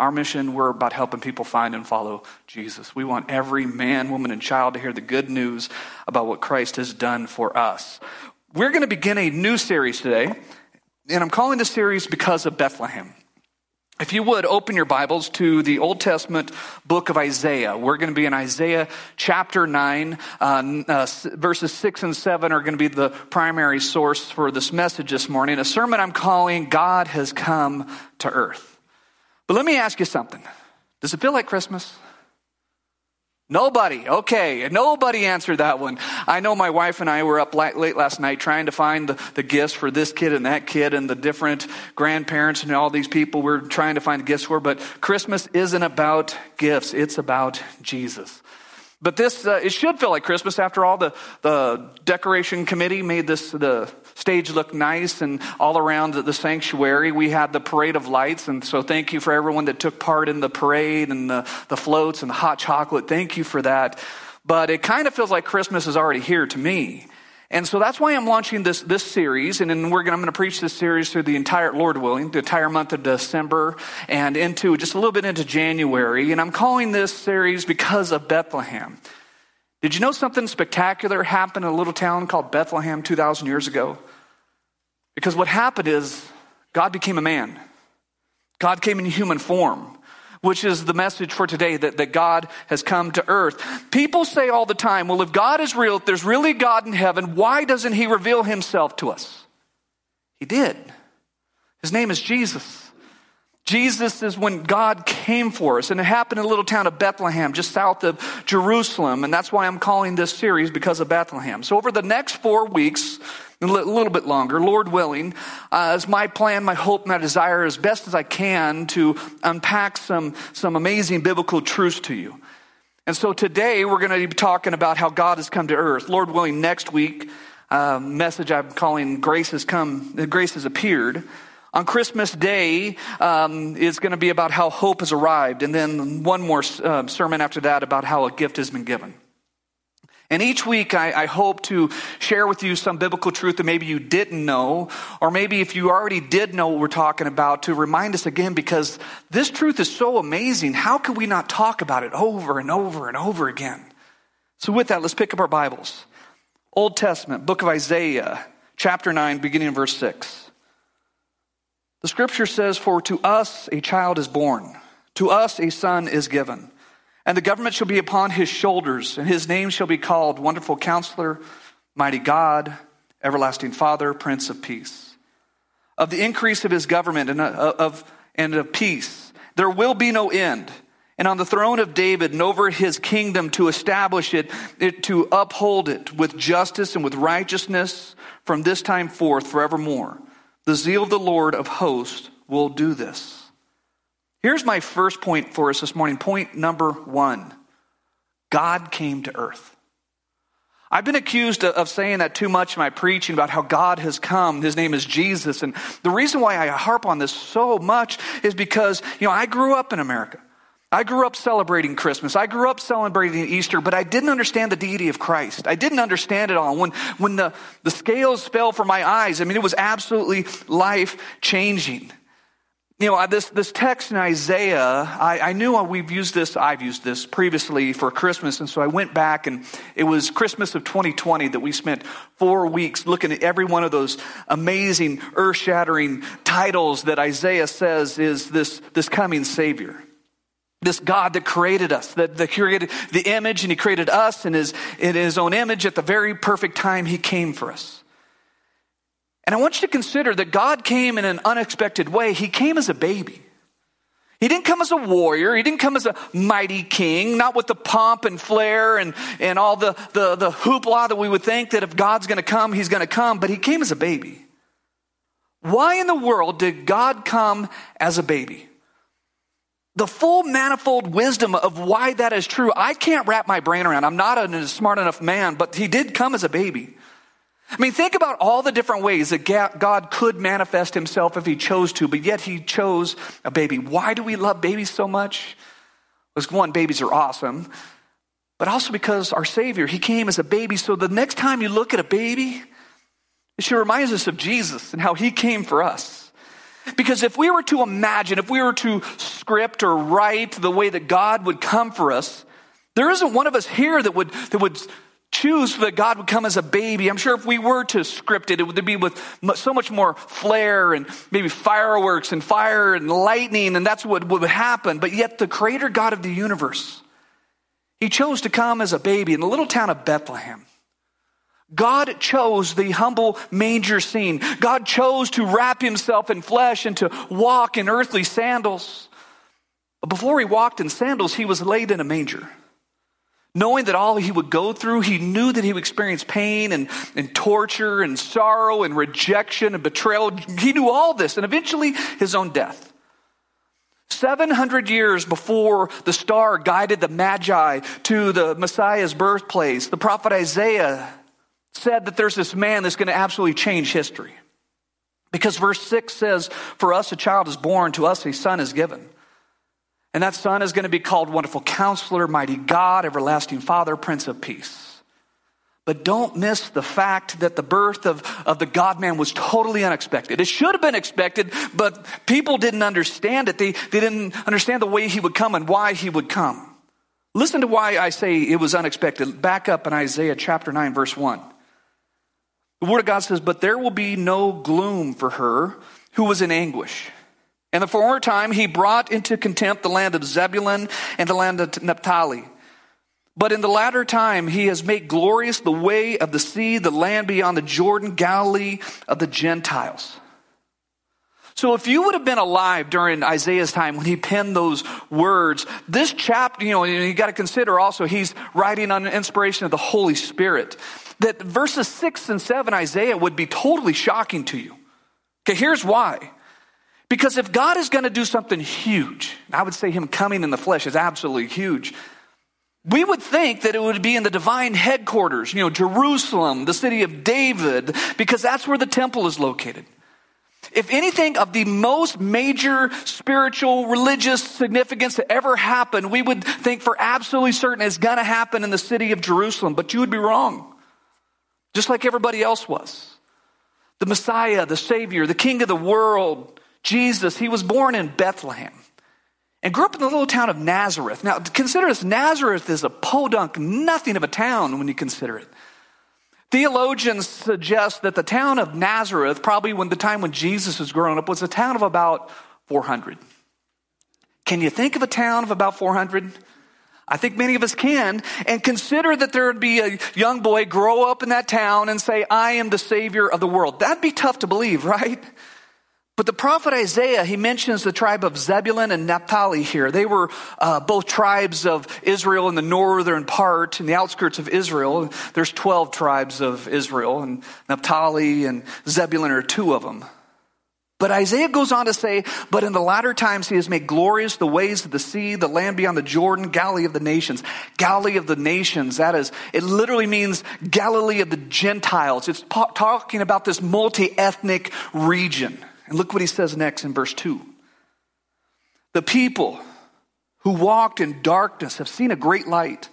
Our mission, we're about helping people find and follow Jesus. We want every man, woman, and child to hear the good news about what Christ has done for us. We're going to begin a new series today, and I'm calling this series Because of Bethlehem. If you would open your Bibles to the Old Testament book of Isaiah, we're going to be in Isaiah chapter 9. Uh, uh, verses 6 and 7 are going to be the primary source for this message this morning. A sermon I'm calling God Has Come to Earth. But let me ask you something. Does it feel like Christmas? Nobody. Okay. Nobody answered that one. I know my wife and I were up late last night trying to find the, the, gifts for this kid and that kid and the different grandparents and all these people we're trying to find gifts for. But Christmas isn't about gifts. It's about Jesus. But this, uh, it should feel like Christmas after all. The, the decoration committee made this, the stage look nice and all around the sanctuary. We had the parade of lights. And so thank you for everyone that took part in the parade and the, the floats and the hot chocolate. Thank you for that. But it kind of feels like Christmas is already here to me. And so that's why I'm launching this, this series. And then we're gonna, I'm going to preach this series through the entire, Lord willing, the entire month of December and into just a little bit into January. And I'm calling this series because of Bethlehem. Did you know something spectacular happened in a little town called Bethlehem 2,000 years ago? Because what happened is God became a man. God came in human form which is the message for today that, that God has come to earth. People say all the time, well, if God is real, if there's really God in heaven, why doesn't he reveal himself to us? He did. His name is Jesus. Jesus is when God came for us, and it happened in a little town of Bethlehem, just south of Jerusalem, and that's why I'm calling this series because of Bethlehem. So, over the next four weeks, a little bit longer, Lord willing, uh, my plan, my hope, my desire as best as I can to unpack some, some amazing biblical truths to you. And so today we're going to be talking about how God has come to earth. Lord willing, next week, uh, message I'm calling Grace has come, Grace has appeared. On Christmas Day um, is going to be about how hope has arrived, and then one more uh, sermon after that about how a gift has been given. And each week, I, I, hope to share with you some biblical truth that maybe you didn't know, or maybe if you already did know what we're talking about, to remind us again, because this truth is so amazing. How can we not talk about it over and over and over again? So, with that, let's pick up our Bibles. Old Testament, book of Isaiah, chapter 9, beginning in verse 6. The scripture says, For to us a child is born, to us a son is given and the government shall be upon his shoulders, and his name shall be called Wonderful Counselor, Mighty God, Everlasting Father, Prince of Peace. Of the increase of his government and uh, of, and of peace, there will be no end. And on the throne of David and over his kingdom to establish it, it to uphold it with justice and with righteousness from this time forth forevermore. The zeal of the Lord of hosts will do this. Here's my first point for us this morning. Point number one God came to earth. I've been accused of saying that too much in my preaching about how God has come. His name is Jesus. And the reason why I harp on this so much is because, you know, I grew up in America. I grew up celebrating Christmas. I grew up celebrating Easter, but I didn't understand the deity of Christ. I didn't understand it all. When, when the, the scales fell from my eyes, I mean, it was absolutely life changing. You know, this, this text in Isaiah, I, I knew we've used this, I've used this previously for Christmas, and so I went back and it was Christmas of 2020 that we spent four weeks looking at every one of those amazing, earth shattering titles that Isaiah says is this, this coming Savior. This God that created us, that, that created the image, and He created us in His, in His own image at the very perfect time He came for us. And I want you to consider that God came in an unexpected way. He came as a baby. He didn't come as a warrior. He didn't come as a mighty king, not with the pomp and flair and, and all the, the, the hoopla that we would think that if God's going to come, he's going to come, but he came as a baby. Why in the world did God come as a baby? The full manifold wisdom of why that is true, I can't wrap my brain around. I'm not a smart enough man, but he did come as a baby. I mean, think about all the different ways that God could manifest himself if he chose to, but yet he chose a baby. Why do we love babies so much? Because one, babies are awesome, but also because our Savior, he came as a baby. So the next time you look at a baby, it should remind us of Jesus and how he came for us. Because if we were to imagine, if we were to script or write the way that God would come for us, there isn't one of us here that would, that would choose that God would come as a baby. I'm sure if we were to script it, it would be with so much more flair and maybe fireworks and fire and lightning, and that's what would happen. But yet, the creator God of the universe, he chose to come as a baby in the little town of Bethlehem. God chose the humble manger scene. God chose to wrap himself in flesh and to walk in earthly sandals. But before he walked in sandals, he was laid in a manger. Knowing that all he would go through, he knew that he would experience pain and, and torture and sorrow and rejection and betrayal. He knew all this and eventually his own death. 700 years before the star guided the Magi to the Messiah's birthplace, the prophet Isaiah said that there's this man that's going to absolutely change history. Because verse 6 says, For us a child is born, to us a son is given. And that son is going to be called Wonderful Counselor, Mighty God, Everlasting Father, Prince of Peace. But don't miss the fact that the birth of, of the God man was totally unexpected. It should have been expected, but people didn't understand it. They, they didn't understand the way he would come and why he would come. Listen to why I say it was unexpected. Back up in Isaiah chapter 9, verse 1. The Word of God says, But there will be no gloom for her who was in anguish. In the former time, he brought into contempt the land of Zebulun and the land of Naphtali. But in the latter time, he has made glorious the way of the sea, the land beyond the Jordan, Galilee of the Gentiles. So if you would have been alive during Isaiah's time when he penned those words, this chapter, you know, you got to consider also he's writing on inspiration of the Holy Spirit. That verses six and seven, Isaiah would be totally shocking to you. Okay, here's why. Because if God is going to do something huge, I would say him coming in the flesh is absolutely huge. We would think that it would be in the divine headquarters, you know, Jerusalem, the city of David, because that's where the temple is located. If anything of the most major spiritual, religious significance that ever happened, we would think for absolutely certain it's going to happen in the city of Jerusalem, but you would be wrong. Just like everybody else was. The Messiah, the Savior, the King of the world, Jesus, he was born in Bethlehem and grew up in the little town of Nazareth. Now, consider this Nazareth is a podunk, nothing of a town when you consider it. Theologians suggest that the town of Nazareth, probably when the time when Jesus was growing up, was a town of about 400. Can you think of a town of about 400? I think many of us can. And consider that there would be a young boy grow up in that town and say, I am the savior of the world. That'd be tough to believe, right? But the prophet Isaiah, he mentions the tribe of Zebulun and Naphtali here. They were uh, both tribes of Israel in the northern part, in the outskirts of Israel. There's 12 tribes of Israel, and Naphtali and Zebulun are two of them. But Isaiah goes on to say, But in the latter times he has made glorious the ways of the sea, the land beyond the Jordan, Galilee of the nations. Galilee of the nations, that is, it literally means Galilee of the Gentiles. It's talking about this multi ethnic region. And look what he says next in verse 2. The people who walked in darkness have seen a great light.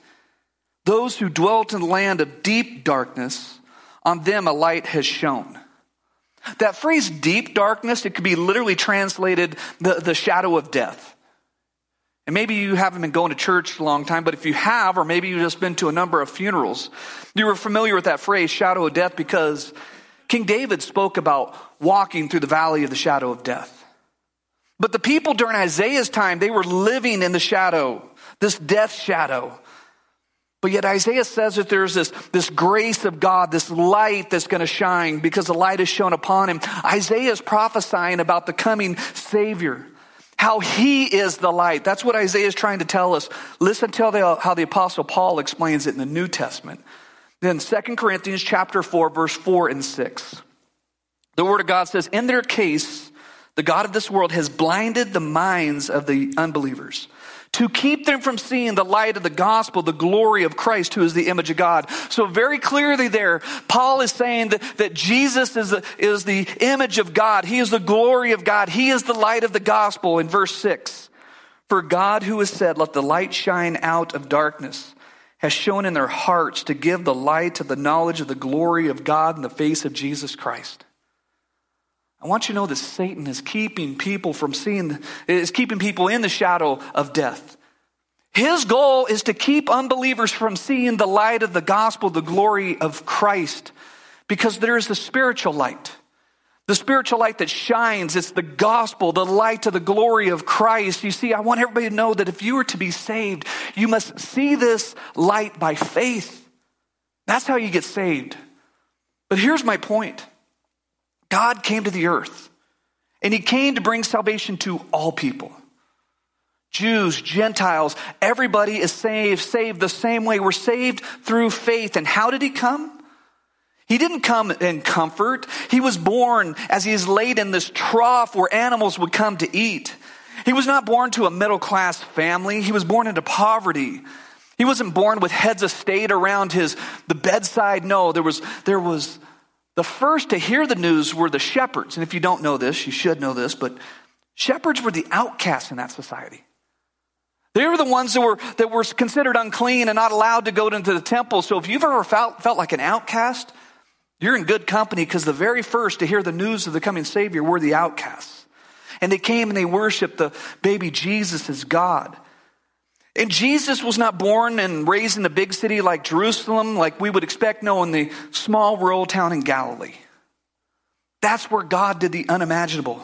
Those who dwelt in the land of deep darkness, on them a light has shone. That phrase deep darkness, it could be literally translated the, the shadow of death. And maybe you haven't been going to church a long time, but if you have, or maybe you've just been to a number of funerals, you were familiar with that phrase, shadow of death, because King David spoke about walking through the valley of the shadow of death. But the people during Isaiah's time, they were living in the shadow, this death shadow. But yet Isaiah says that there's this, this grace of God, this light that's going to shine because the light is shown upon him. Isaiah is prophesying about the coming Savior, how he is the light. That's what Isaiah is trying to tell us. Listen to how the apostle Paul explains it in the New Testament. Then 2 Corinthians chapter 4, verse 4 and 6. The word of God says, In their case, the God of this world has blinded the minds of the unbelievers to keep them from seeing the light of the gospel, the glory of Christ, who is the image of God. So very clearly there, Paul is saying that, that Jesus is the, is the image of God. He is the glory of God. He is the light of the gospel in verse 6. For God who has said, let the light shine out of darkness has shown in their hearts to give the light of the knowledge of the glory of God in the face of Jesus Christ. I want you to know that Satan is keeping people from seeing, is keeping people in the shadow of death. His goal is to keep unbelievers from seeing the light of the gospel, the glory of Christ, because there is the spiritual light. The spiritual light that shines, it's the gospel, the light of the glory of Christ. You see, I want everybody to know that if you are to be saved, you must see this light by faith. That's how you get saved. But here's my point God came to the earth, and He came to bring salvation to all people. Jews, Gentiles, everybody is saved, saved the same way. We're saved through faith. And how did He come? He didn't come in comfort. He was born as he is laid in this trough where animals would come to eat. He was not born to a middle class family. He was born into poverty. He wasn't born with heads of state around his the bedside. No, there was there was the first to hear the news were the shepherds. And if you don't know this, you should know this, but shepherds were the outcasts in that society. They were the ones that were, that were considered unclean and not allowed to go into the temple. So if you've ever felt, felt like an outcast, you're in good company because the very first to hear the news of the coming Savior were the outcasts. And they came and they worshiped the baby Jesus as God. And Jesus was not born and raised in a big city like Jerusalem, like we would expect, no, in the small rural town in Galilee. That's where God did the unimaginable.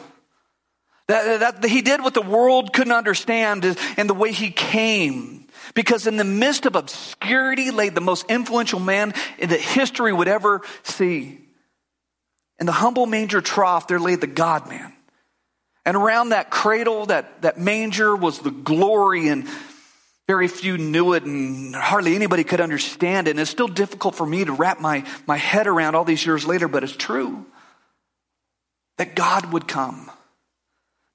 That, that, that he did what the world couldn't understand and the way he came because in the midst of obscurity lay the most influential man that history would ever see. In the humble manger trough, there lay the God man. And around that cradle, that, that manger was the glory, and very few knew it, and hardly anybody could understand it. And it's still difficult for me to wrap my, my head around all these years later, but it's true that God would come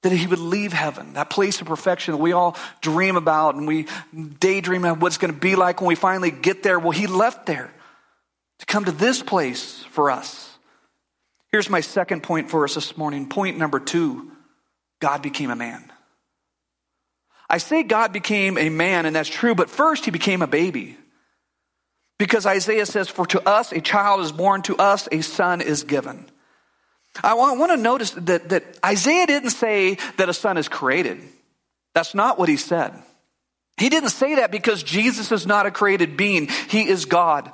that he would leave heaven, that place of perfection that we all dream about and we daydream about what's going to be like when we finally get there. Well, he left there to come to this place for us. Here's my second point for us this morning. Point number two God became a man. I say God became a man, and that's true, but first he became a baby. Because Isaiah says, For to us a child is born, to us a son is given. I want to notice that, that Isaiah didn't say that a son is created. That's not what he said. He didn't say that because Jesus is not a created being. He is God,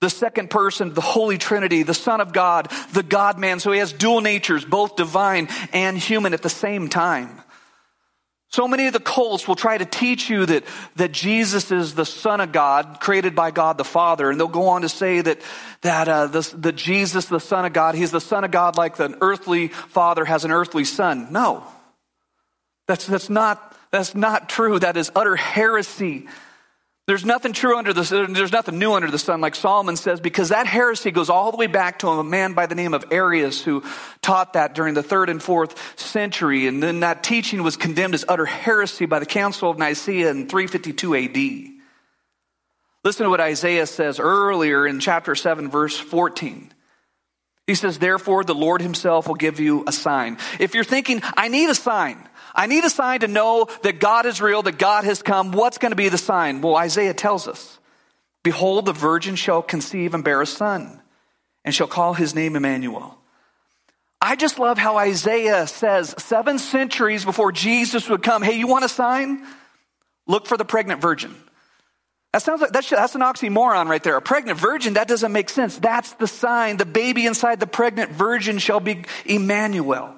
the second person, the Holy Trinity, the Son of God, the God man. So he has dual natures, both divine and human at the same time. So many of the cults will try to teach you that, that Jesus is the Son of God, created by God the Father. And they'll go on to say that, that, uh, Jesus, the Son of God, he's the Son of God like an earthly father has an earthly son. No. That's, that's, not, that's not true. That is utter heresy. There's nothing true under the, there's nothing new under the sun, like Solomon says, because that heresy goes all the way back to a man by the name of Arius who taught that during the third and fourth century. And then that teaching was condemned as utter heresy by the Council of Nicaea in 352 AD. Listen to what Isaiah says earlier in chapter 7, verse 14. He says, Therefore, the Lord himself will give you a sign. If you're thinking, I need a sign, I need a sign to know that God is real, that God has come. What's going to be the sign? Well, Isaiah tells us Behold, the virgin shall conceive and bear a son, and shall call his name Emmanuel. I just love how Isaiah says seven centuries before Jesus would come, hey, you want a sign? Look for the pregnant virgin. That sounds like that's, that's an oxymoron right there. A pregnant virgin, that doesn't make sense. That's the sign. The baby inside the pregnant virgin shall be Emmanuel.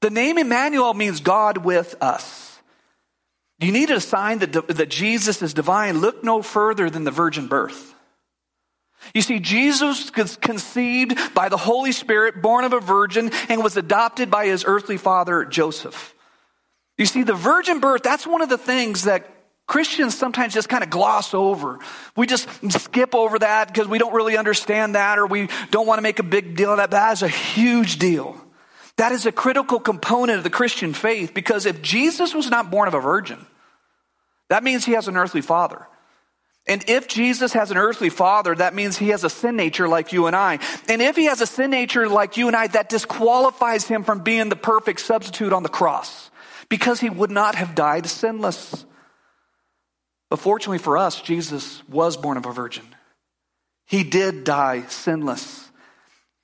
The name Emmanuel means God with us. You need a sign that, that Jesus is divine. Look no further than the virgin birth. You see, Jesus was conceived by the Holy Spirit, born of a virgin, and was adopted by his earthly father, Joseph. You see, the virgin birth, that's one of the things that Christians sometimes just kind of gloss over. We just skip over that because we don't really understand that or we don't want to make a big deal of that. But that is a huge deal. That is a critical component of the Christian faith because if Jesus was not born of a virgin, that means he has an earthly father. And if Jesus has an earthly father, that means he has a sin nature like you and I. And if he has a sin nature like you and I, that disqualifies him from being the perfect substitute on the cross because he would not have died sinless. But fortunately for us, Jesus was born of a virgin. He did die sinless.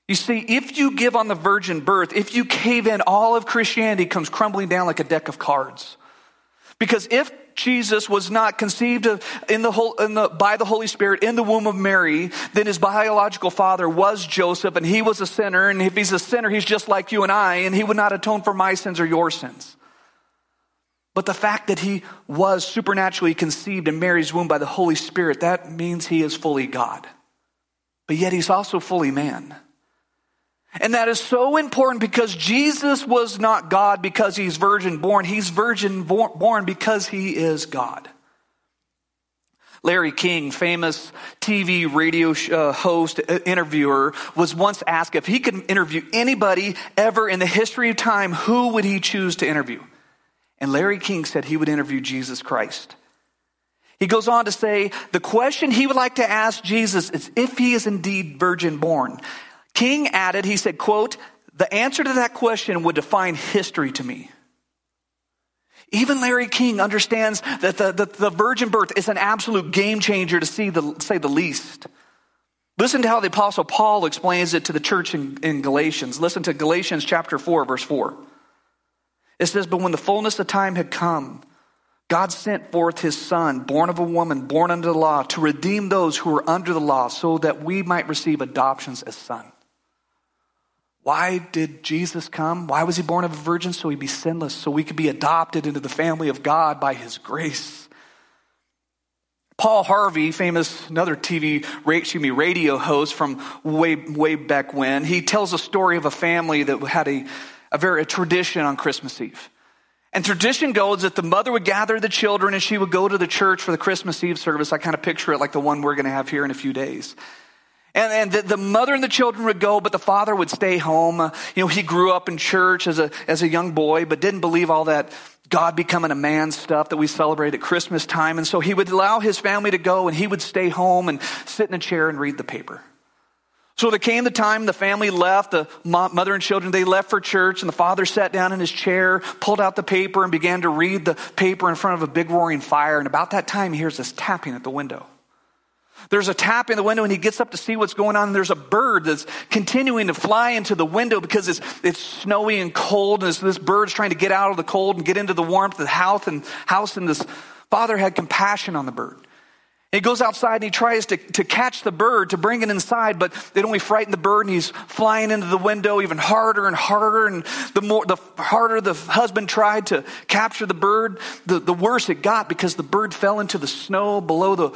You see, if you give on the virgin birth, if you cave in, all of Christianity comes crumbling down like a deck of cards. Because if Jesus was not conceived in the, whole, in the, by the Holy Spirit in the womb of Mary, then his biological father was Joseph, and he was a sinner. And if he's a sinner, he's just like you and I, and he would not atone for my sins or your sins. But the fact that he was supernaturally conceived in Mary's womb by the Holy Spirit, that means he is fully God. But yet he's also fully man. And that is so important because Jesus was not God because he's virgin born. He's virgin born because he is God. Larry King, famous TV radio uh, host, uh, interviewer, was once asked if he could interview anybody ever in the history of time, who would he choose to interview? And Larry King said he would interview Jesus Christ. He goes on to say the question he would like to ask Jesus is if he is indeed virgin born. King added, he said, quote, the answer to that question would define history to me. Even Larry King understands that the, the, the, virgin birth is an absolute game changer to see the, say the least. Listen to how the apostle Paul explains it to the church in, in Galatians. Listen to Galatians chapter 4, verse 4. It says, But when the fullness of time had come, God sent forth his son, born of a woman, born under the law, to redeem those who were under the law, so that we might receive adoptions as sons. Why did Jesus come? Why was he born of a virgin? So he'd be sinless, so we could be adopted into the family of God by his grace. Paul Harvey, famous another TV, excuse me, radio host from way, way back when, he tells a story of a family that had a, a very a tradition on Christmas Eve. And tradition goes that the mother would gather the children and she would go to the church for the Christmas Eve service. I kind of picture it like the one we're going to have here in a few days. And, and the, the, mother and the children would go, but the father would stay home. You know, he grew up in church as a, as a young boy, but didn't believe all that God becoming a man stuff that we celebrate at Christmas time. And so he would allow his family to go and he would stay home and sit in a chair and read the paper. So there came the time the family left, the mother and children, they left for church, and the father sat down in his chair, pulled out the paper, and began to read the paper in front of a big roaring fire. And about that time, he hears this tapping at the window. There's a tap in the window and he gets up to see what's going on. And there's a bird that's continuing to fly into the window because it's, it's snowy and cold. And this bird's trying to get out of the cold and get into the warmth of the house. And, house, and this father had compassion on the bird. He goes outside and he tries to, to catch the bird to bring it inside, but it only frightened the bird and he's flying into the window even harder and harder. And the more, the harder the husband tried to capture the bird, the, the worse it got because the bird fell into the snow below the,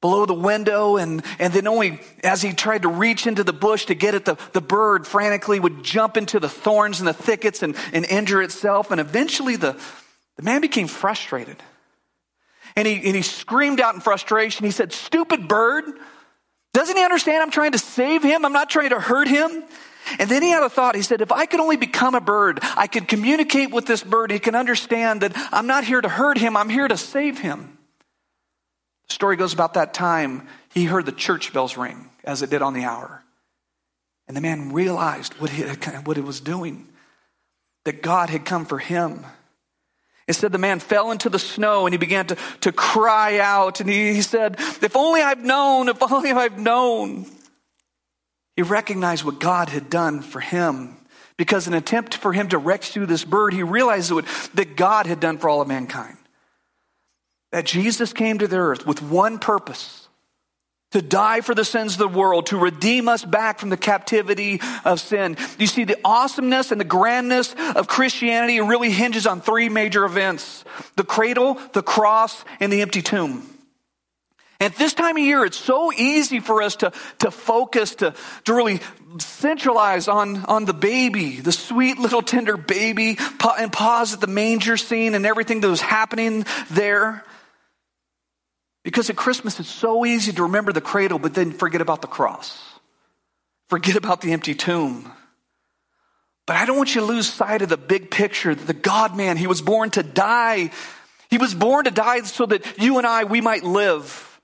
below the window and, and then only as he tried to reach into the bush to get at the, the bird frantically would jump into the thorns and the thickets and, and injure itself and eventually the, the man became frustrated and he, and he screamed out in frustration he said stupid bird doesn't he understand i'm trying to save him i'm not trying to hurt him and then he had a thought. He said, if I could only become a bird, I could communicate with this bird. He can understand that I'm not here to hurt him. I'm here to save him. The story goes about that time he heard the church bells ring as it did on the hour. And the man realized what, he, what it was doing, that God had come for him. Instead, the man fell into the snow and he began to, to cry out. And he, he said, If only I've known, if only I've known. He recognized what God had done for him because an attempt for him to rescue this bird, he realized what, that God had done for all of mankind that Jesus came to the earth with one purpose to die for the sins of the world, to redeem us back from the captivity of sin. You see, the awesomeness and the grandness of Christianity really hinges on three major events the cradle, the cross, and the empty tomb. And at this time of year, it's so easy for us to, to focus, to, to really centralize on, on the baby, the sweet little tender baby, and pause at the manger scene and everything that was happening there. Because at Christmas, it's so easy to remember the cradle, but then forget about the cross, forget about the empty tomb. But I don't want you to lose sight of the big picture the God man, he was born to die. He was born to die so that you and I, we might live.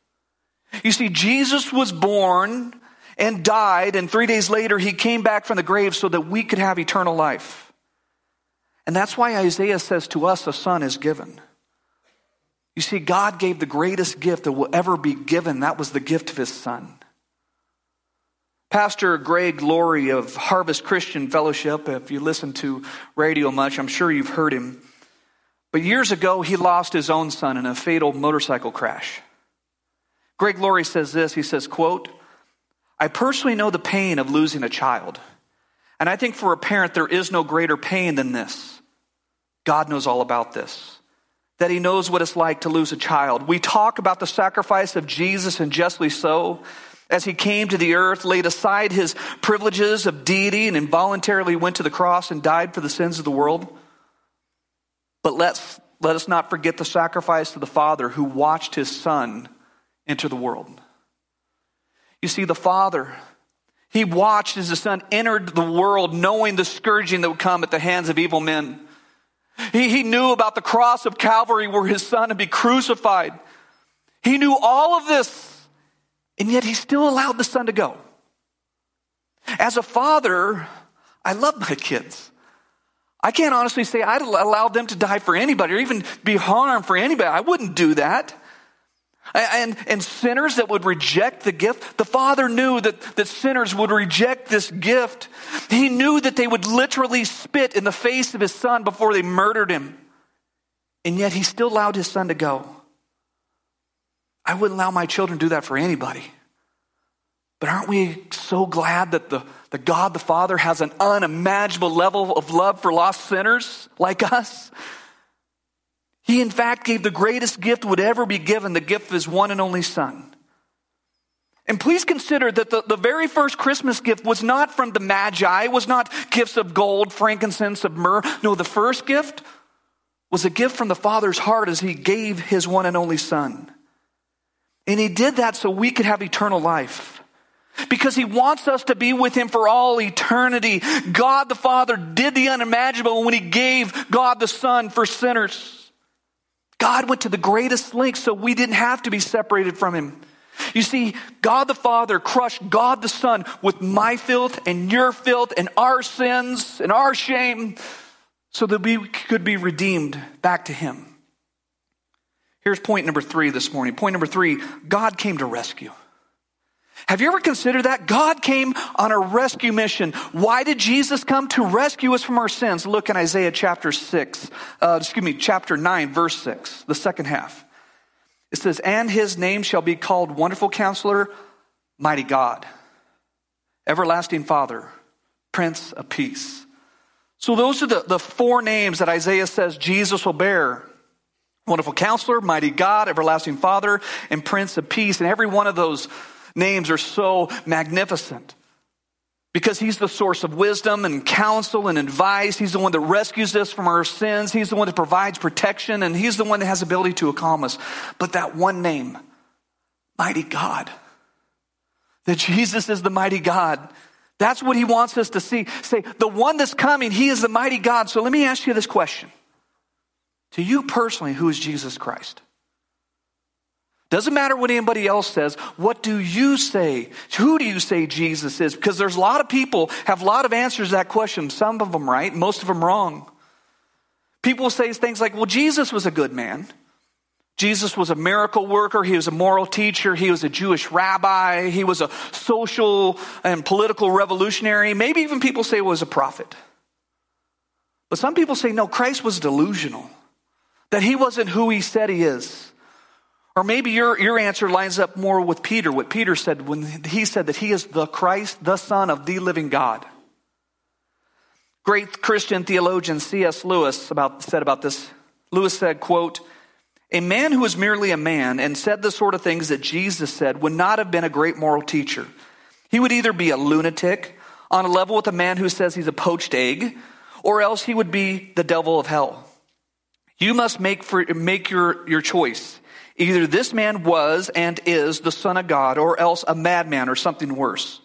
You see, Jesus was born and died, and three days later, he came back from the grave so that we could have eternal life. And that's why Isaiah says to us, a son is given. You see, God gave the greatest gift that will ever be given. That was the gift of his son. Pastor Greg Laurie of Harvest Christian Fellowship, if you listen to radio much, I'm sure you've heard him. But years ago, he lost his own son in a fatal motorcycle crash. Greg Laurie says this, he says, quote, I personally know the pain of losing a child. And I think for a parent, there is no greater pain than this. God knows all about this. That he knows what it's like to lose a child. We talk about the sacrifice of Jesus, and justly so as he came to the earth, laid aside his privileges of deity, and involuntarily went to the cross and died for the sins of the world. But let's, let us not forget the sacrifice of the Father who watched his Son enter the world. You see, the Father, he watched as the Son entered the world knowing the scourging that would come at the hands of evil men. He, he knew about the cross of Calvary where his Son would be crucified. He knew all of this and yet he still allowed the son to go. As a father, I love my kids. I can't honestly say I'd allow them to die for anybody or even be harmed for anybody. I wouldn't do that. And, and sinners that would reject the gift, the Father knew that, that sinners would reject this gift. He knew that they would literally spit in the face of his son before they murdered him. And yet he still allowed his son to go. I wouldn't allow my children to do that for anybody. But aren't we so glad that the, the God the Father has an unimaginable level of love for lost sinners like us? He, in fact, gave the greatest gift would ever be given the gift of his one and only Son. And please consider that the, the very first Christmas gift was not from the Magi, was not gifts of gold, frankincense, of myrrh. No, the first gift was a gift from the Father's heart as he gave his one and only Son. And he did that so we could have eternal life. Because he wants us to be with him for all eternity. God the Father did the unimaginable when he gave God the Son for sinners. God went to the greatest length so we didn't have to be separated from him. You see, God the Father crushed God the Son with my filth and your filth and our sins and our shame so that we could be redeemed back to him. Here's point number three this morning. Point number three God came to rescue. Have you ever considered that? God came on a rescue mission. Why did Jesus come? To rescue us from our sins. Look in Isaiah chapter 6, uh, excuse me, chapter 9, verse 6, the second half. It says, And his name shall be called Wonderful Counselor, Mighty God, Everlasting Father, Prince of Peace. So those are the, the four names that Isaiah says Jesus will bear. Wonderful counselor, mighty God, everlasting Father, and Prince of Peace. And every one of those names are so magnificent because he's the source of wisdom and counsel and advice. He's the one that rescues us from our sins. He's the one that provides protection and he's the one that has ability to calm us. But that one name, mighty God, that Jesus is the mighty God. That's what he wants us to see. Say, the one that's coming, he is the mighty God. So let me ask you this question. To you personally, who is Jesus Christ? Doesn't matter what anybody else says. What do you say? Who do you say Jesus is? Because there's a lot of people have a lot of answers to that question. Some of them right, most of them wrong. People say things like, well, Jesus was a good man. Jesus was a miracle worker. He was a moral teacher. He was a Jewish rabbi. He was a social and political revolutionary. Maybe even people say he was a prophet. But some people say, no, Christ was delusional that he wasn't who he said he is. Or maybe your, your answer lines up more with Peter, what Peter said when he said that he is the Christ, the Son of the living God. Great Christian theologian C.S. Lewis about, said about this. Lewis said, quote, a man who was merely a man and said the sort of things that Jesus said would not have been a great moral teacher. He would either be a lunatic on a level with a man who says he's a poached egg, or else he would be the devil of hell. You must make, for, make your, your choice. Either this man was and is the Son of God, or else a madman or something worse.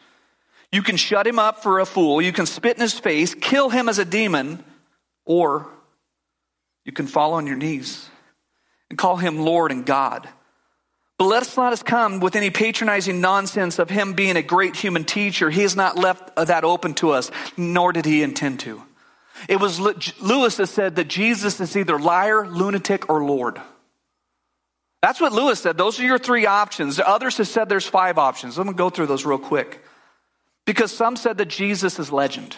You can shut him up for a fool, you can spit in his face, kill him as a demon, or you can fall on your knees and call him Lord and God. But let us not come with any patronizing nonsense of him being a great human teacher. He has not left that open to us, nor did he intend to. It was Lewis that said that Jesus is either liar, lunatic, or Lord. That's what Lewis said. Those are your three options. Others have said there's five options. I'm going to go through those real quick. because some said that Jesus is legend.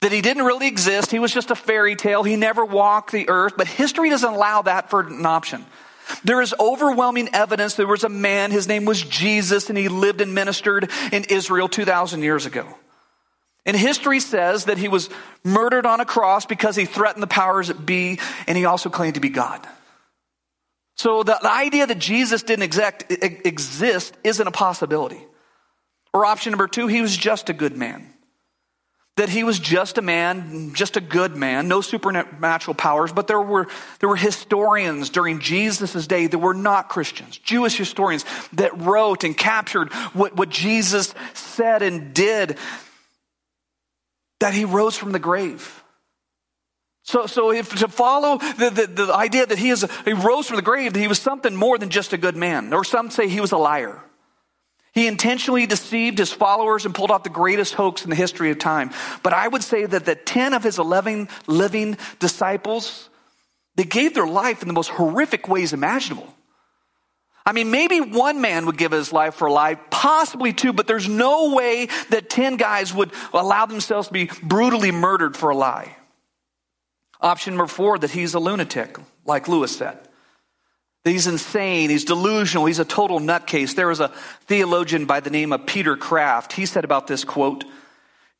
That he didn't really exist. He was just a fairy tale. He never walked the earth, but history doesn't allow that for an option. There is overwhelming evidence there was a man, his name was Jesus, and he lived and ministered in Israel 2,000 years ago. And history says that he was murdered on a cross because he threatened the powers that be, and he also claimed to be God. So the, the idea that Jesus didn't exact, exist isn't a possibility. Or option number two, he was just a good man. That he was just a man, just a good man, no supernatural powers, but there were, there were historians during Jesus' day that were not Christians, Jewish historians that wrote and captured what, what Jesus said and did that he rose from the grave. So, so if to follow the, the, the idea that he, is he rose from the grave, that he was something more than just a good man, or some say he was a liar. He intentionally deceived his followers and pulled off the greatest hoax in the history of time. But I would say that the 10 of his 11 living disciples, they gave their life in the most horrific ways imaginable. I mean, maybe one man would give his life for a lie, possibly two, but there's no way that 10 guys would allow themselves to be brutally murdered for a lie. Option number four, that he's a lunatic, like Lewis said. That he's insane, he's delusional, he's a total nutcase. There was a theologian by the name of Peter Kreeft. He said about this quote,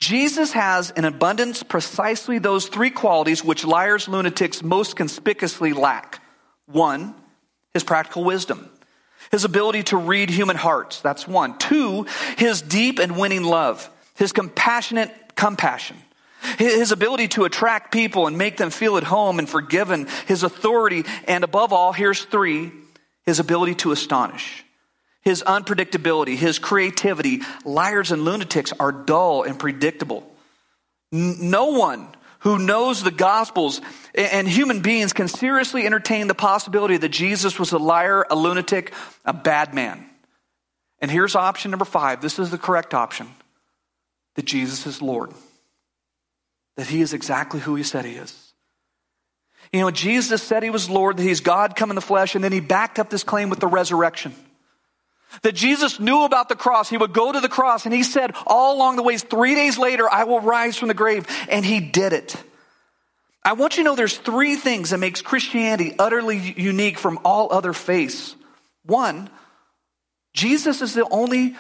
Jesus has in abundance precisely those three qualities which liars, lunatics most conspicuously lack. One, his practical wisdom. His ability to read human hearts, that's one. Two, his deep and winning love, his compassionate compassion. His ability to attract people and make them feel at home and forgiven, his authority, and above all, here's three, his ability to astonish. His unpredictability, his creativity. Liars and lunatics are dull and predictable. No one who knows the Gospels and human beings can seriously entertain the possibility that Jesus was a liar, a lunatic, a bad man. And here's option number five. This is the correct option that Jesus is Lord, that he is exactly who he said he is. You know, Jesus said he was Lord, that he's God come in the flesh, and then he backed up this claim with the resurrection. That Jesus knew about the cross. He would go to the cross and he said all along the ways, three days later, I will rise from the grave. And he did it. I want you to know there's three things that makes Christianity utterly unique from all other faiths. One, Jesus is the only,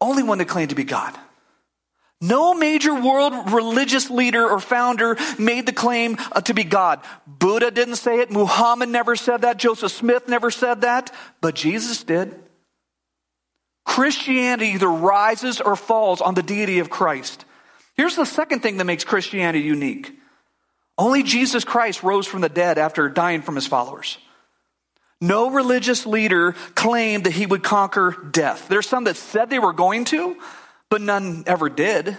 only one that claimed to be God. No major world religious leader or founder made the claim uh, to be God. Buddha didn't say it. Muhammad never said that. Joseph Smith never said that. But Jesus did. Christianity either rises or falls on the deity of Christ. Here's the second thing that makes Christianity unique. Only Jesus Christ rose from the dead after dying from his followers. No religious leader claimed that he would conquer death. There's some that said they were going to, but none ever did.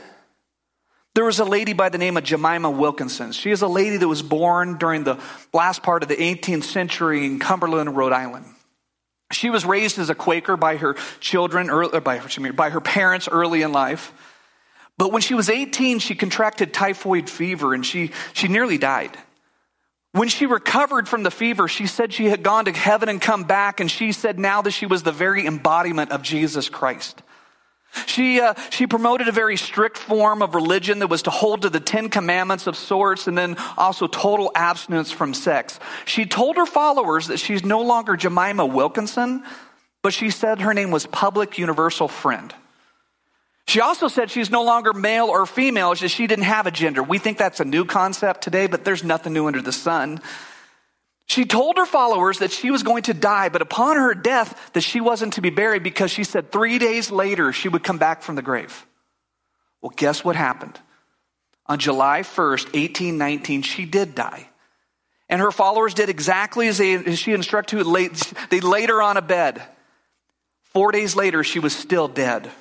There was a lady by the name of Jemima Wilkinson. She is a lady that was born during the last part of the 18th century in Cumberland, Rhode Island. She was raised as a Quaker by her children, early, uh, by, by her parents early in life. But when she was 18, she contracted typhoid fever and she, she nearly died. When she recovered from the fever, she said she had gone to heaven and come back, and she said now that she was the very embodiment of Jesus Christ. She, uh, she promoted a very strict form of religion that was to hold to the Ten Commandments of sorts and then also total abstinence from sex. She told her followers that she's no longer Jemima Wilkinson, but she said her name was Public Universal Friend. She also said she's no longer male or female, she didn't have a gender. We think that's a new concept today, but there's nothing new under the sun. She told her followers that she was going to die, but upon her death, that she wasn't to be buried because she said three days later she would come back from the grave. Well, guess what happened? On July 1st, 1819, she did die. And her followers did exactly as, they, as she instructed. They laid her on a bed. Four days later, she was still dead.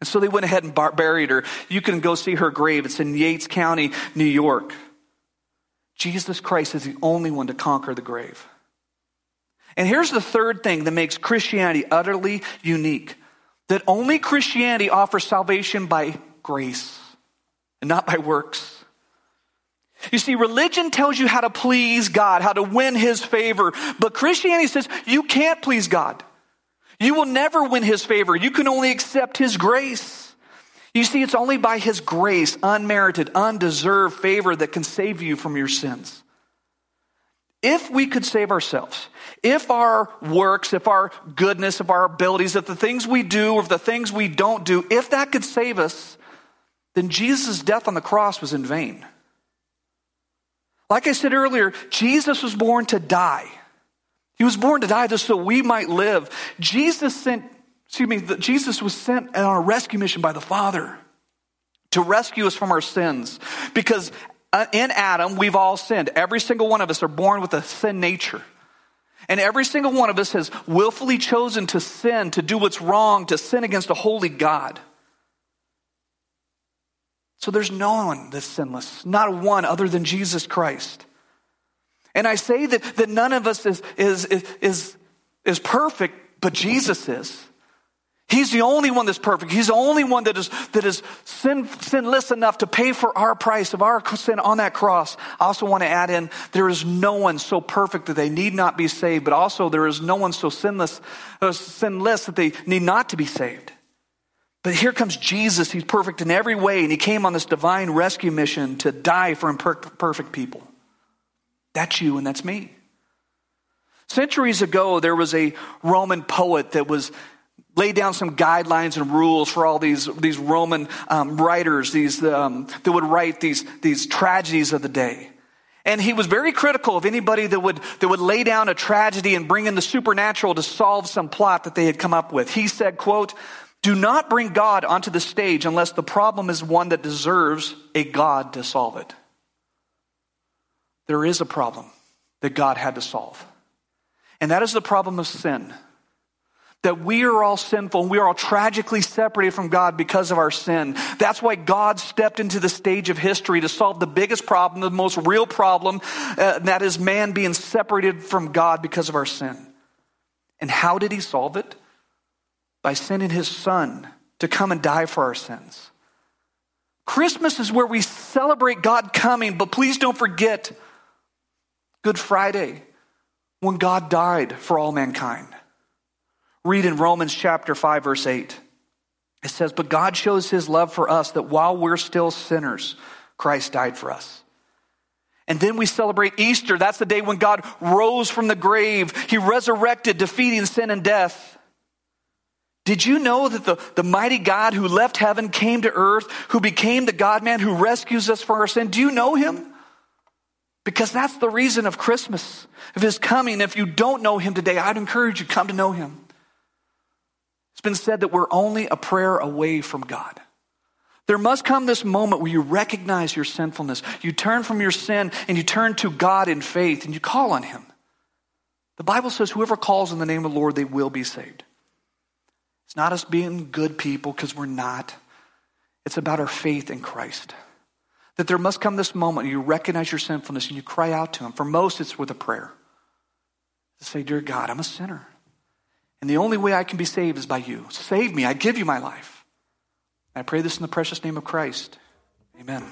And so they went ahead and buried her. You can go see her grave. It's in Yates County, New York. Jesus Christ is the only one to conquer the grave. And here's the third thing that makes Christianity utterly unique that only Christianity offers salvation by grace and not by works. You see, religion tells you how to please God, how to win His favor, but Christianity says you can't please God. You will never win His favor. You can only accept His grace. You see, it's only by His grace, unmerited, undeserved favor that can save you from your sins. If we could save ourselves, if our works, if our goodness, if our abilities, if the things we do, or the things we don't do, if that could save us, then Jesus' death on the cross was in vain. Like I said earlier, Jesus was born to die. He was born to die just so we might live. Jesus sent excuse me, Jesus was sent on a rescue mission by the Father to rescue us from our sins. Because uh, in Adam, we've all sinned. Every single one of us are born with a sin nature. And every single one of us has willfully chosen to sin, to do what's wrong, to sin against a holy God. So there's no one that's sinless, not one other than Jesus Christ. And I say that, that none of us is, is, is, is perfect, but Jesus is. He's the only one that's perfect. He's the only one that is, that is sin, sinless enough to pay for our price of our sin on that cross. I also want to add in, there is no one so perfect that they need not be saved, but also there is no one so sinless, uh, sinless that they need not to be saved. But here comes Jesus. He's perfect in every way, and he came on this divine rescue mission to die for imperfect people. That's you and that's me. Centuries ago, there was a Roman poet that was laid down some guidelines and rules for all these, these Roman um, writers, these, um, that would write these, these tragedies of the day. And he was very critical of anybody that would, that would lay down a tragedy and bring in the supernatural to solve some plot that they had come up with. He said, quote, do not bring God onto the stage unless the problem is one that deserves a God to solve it. There is a problem that God had to solve. And that is the problem of sin that we are all sinful and we are all tragically separated from God because of our sin. That's why God stepped into the stage of history to solve the biggest problem, the most real problem, uh, that is man being separated from God because of our sin. And how did he solve it? By sending his son to come and die for our sins. Christmas is where we celebrate God coming, but please don't forget Good Friday when God died for all mankind read in Romans chapter 5, verse 8. It says, But God shows his love for us that while we're still sinners, Christ died for us. And then we celebrate Easter. That's the day when God rose from the grave. He resurrected, defeating sin and death. Did you know that the, the mighty God who left heaven came to earth, who became the God man who rescues us from our sin? Do you know him? Because that's the reason of Christmas, of his coming. If you don't know him today, I'd encourage you to come to know him. Been said that we're only a prayer away from God. There must come this moment where you recognize your sinfulness. You turn from your sin and you turn to God in faith and you call on Him. The Bible says, whoever calls in the name of the Lord, they will be saved. It's not us being good people because we're not. It's about our faith in Christ. That there must come this moment where you recognize your sinfulness and you cry out to Him. For most, it's with a prayer. To say, Dear God, I'm a sinner. And the only way I can be saved is by you. Save me. I give you my life. I pray this in the precious name of Christ. Amen.